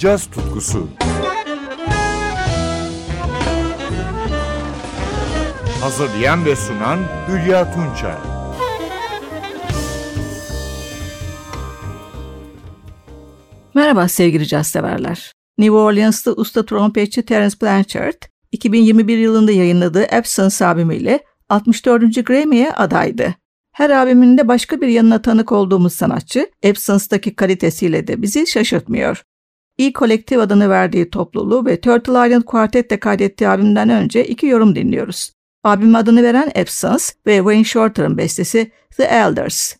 caz tutkusu. Hazırlayan ve sunan Hülya Tunçay. Merhaba sevgili caz severler. New Orleans'ta usta trompetçi Terence Blanchard, 2021 yılında yayınladığı Absence albümüyle 64. Grammy'ye adaydı. Her albümünde başka bir yanına tanık olduğumuz sanatçı, Absence'daki kalitesiyle de bizi şaşırtmıyor. E Collective adını verdiği topluluğu ve Turtle Island Quartet'te kaydettiği albümden önce iki yorum dinliyoruz. Albüm adını veren Absence ve Wayne Shorter'ın bestesi The Elders.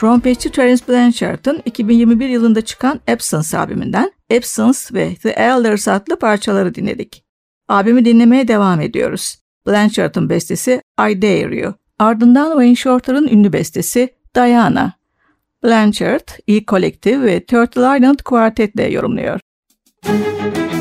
Trompetçi Terence Blanchard'ın 2021 yılında çıkan Absence albümünden Absence ve The Elders adlı parçaları dinledik. Albümü dinlemeye devam ediyoruz. Blanchard'ın bestesi I Dare You. Ardından Wayne Shorter'ın ünlü bestesi Diana. Blanchard, E Collective ve Turtle Island Quartet ile yorumluyor. Müzik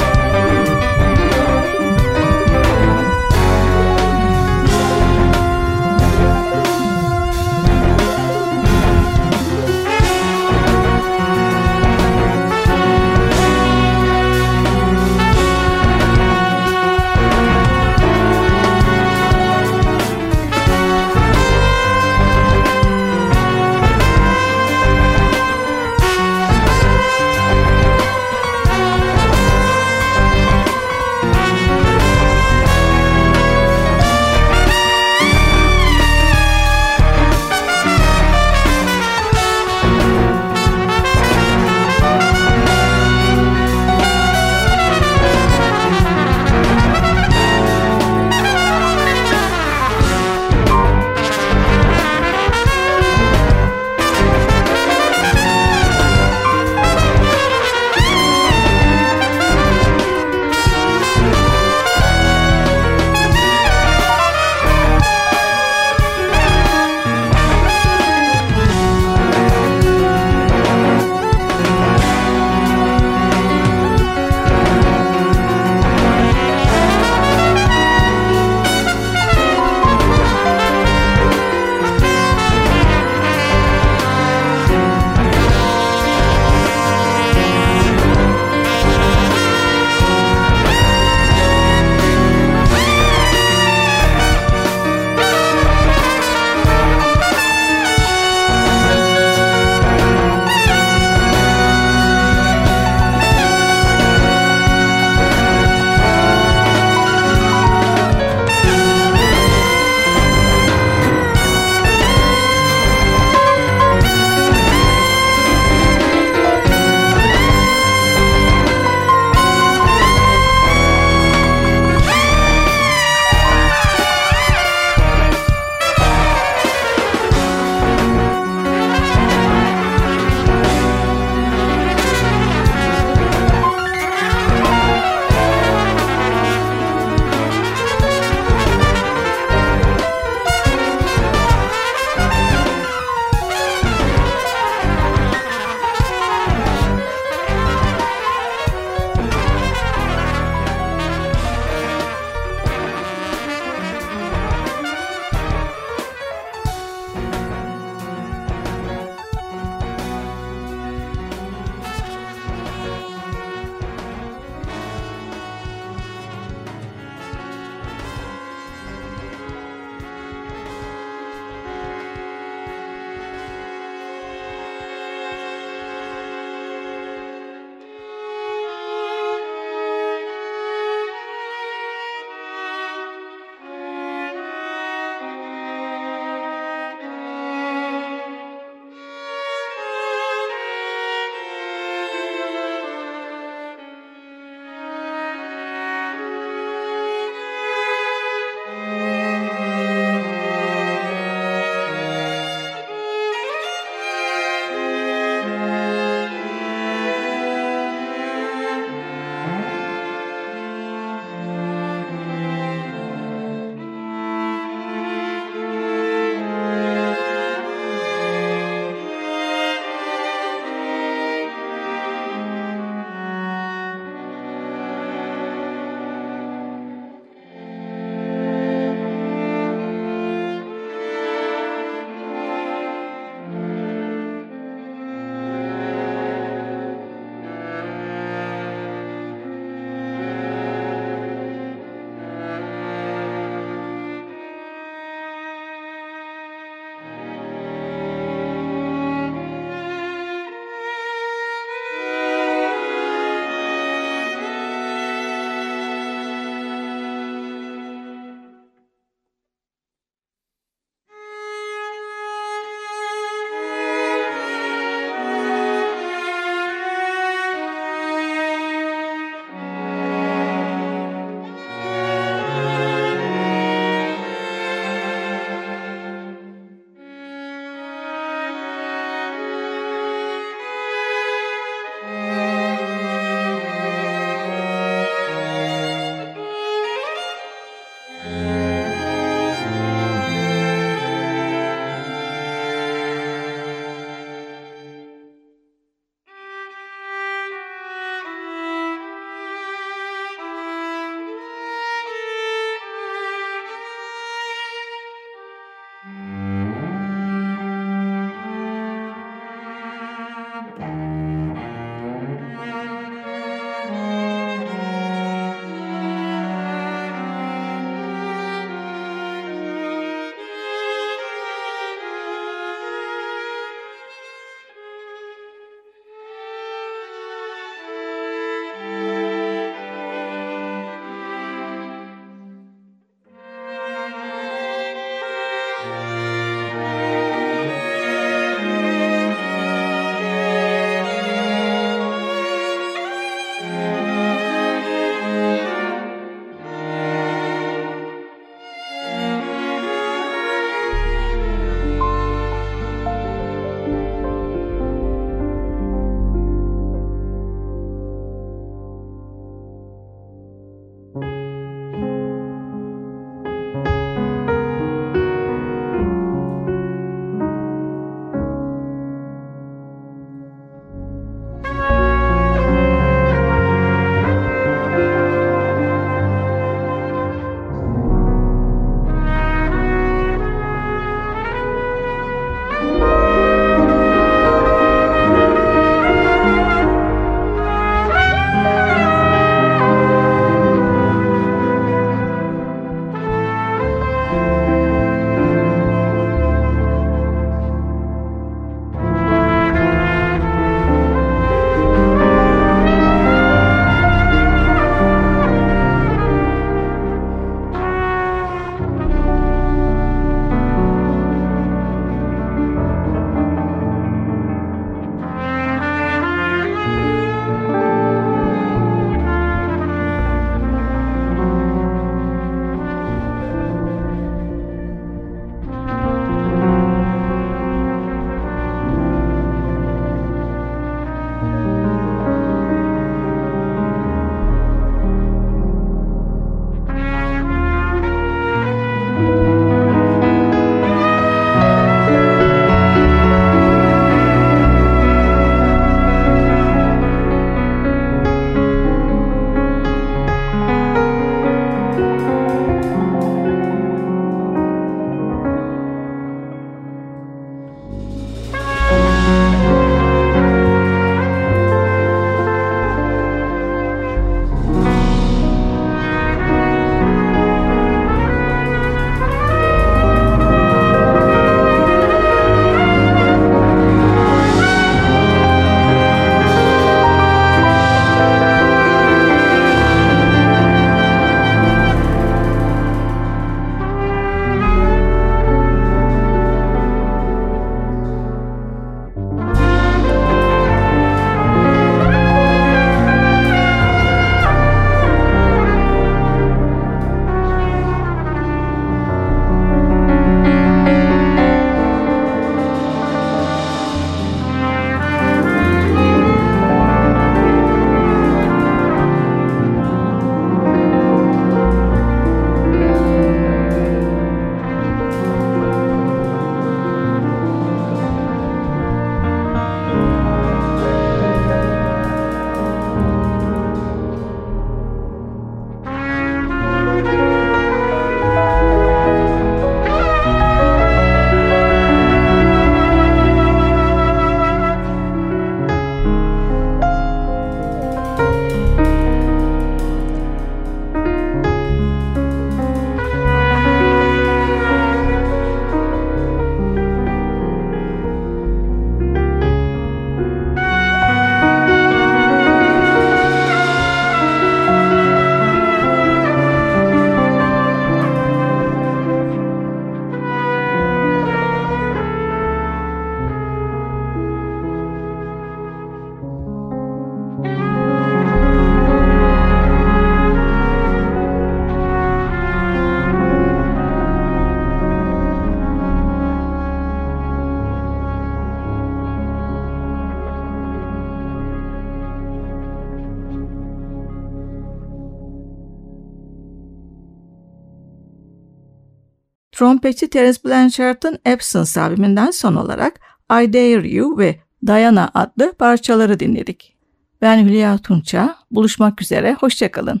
Trompetçi Terence Blanchard'ın Absence albümünden son olarak I Dare You ve Diana adlı parçaları dinledik. Ben Hülya Tunça. Buluşmak üzere. Hoşçakalın.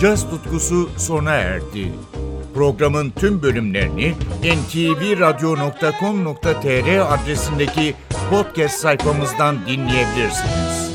Caz tutkusu sona erdi. Programın tüm bölümlerini ntvradio.com.tr adresindeki podcast sayfamızdan dinleyebilirsiniz.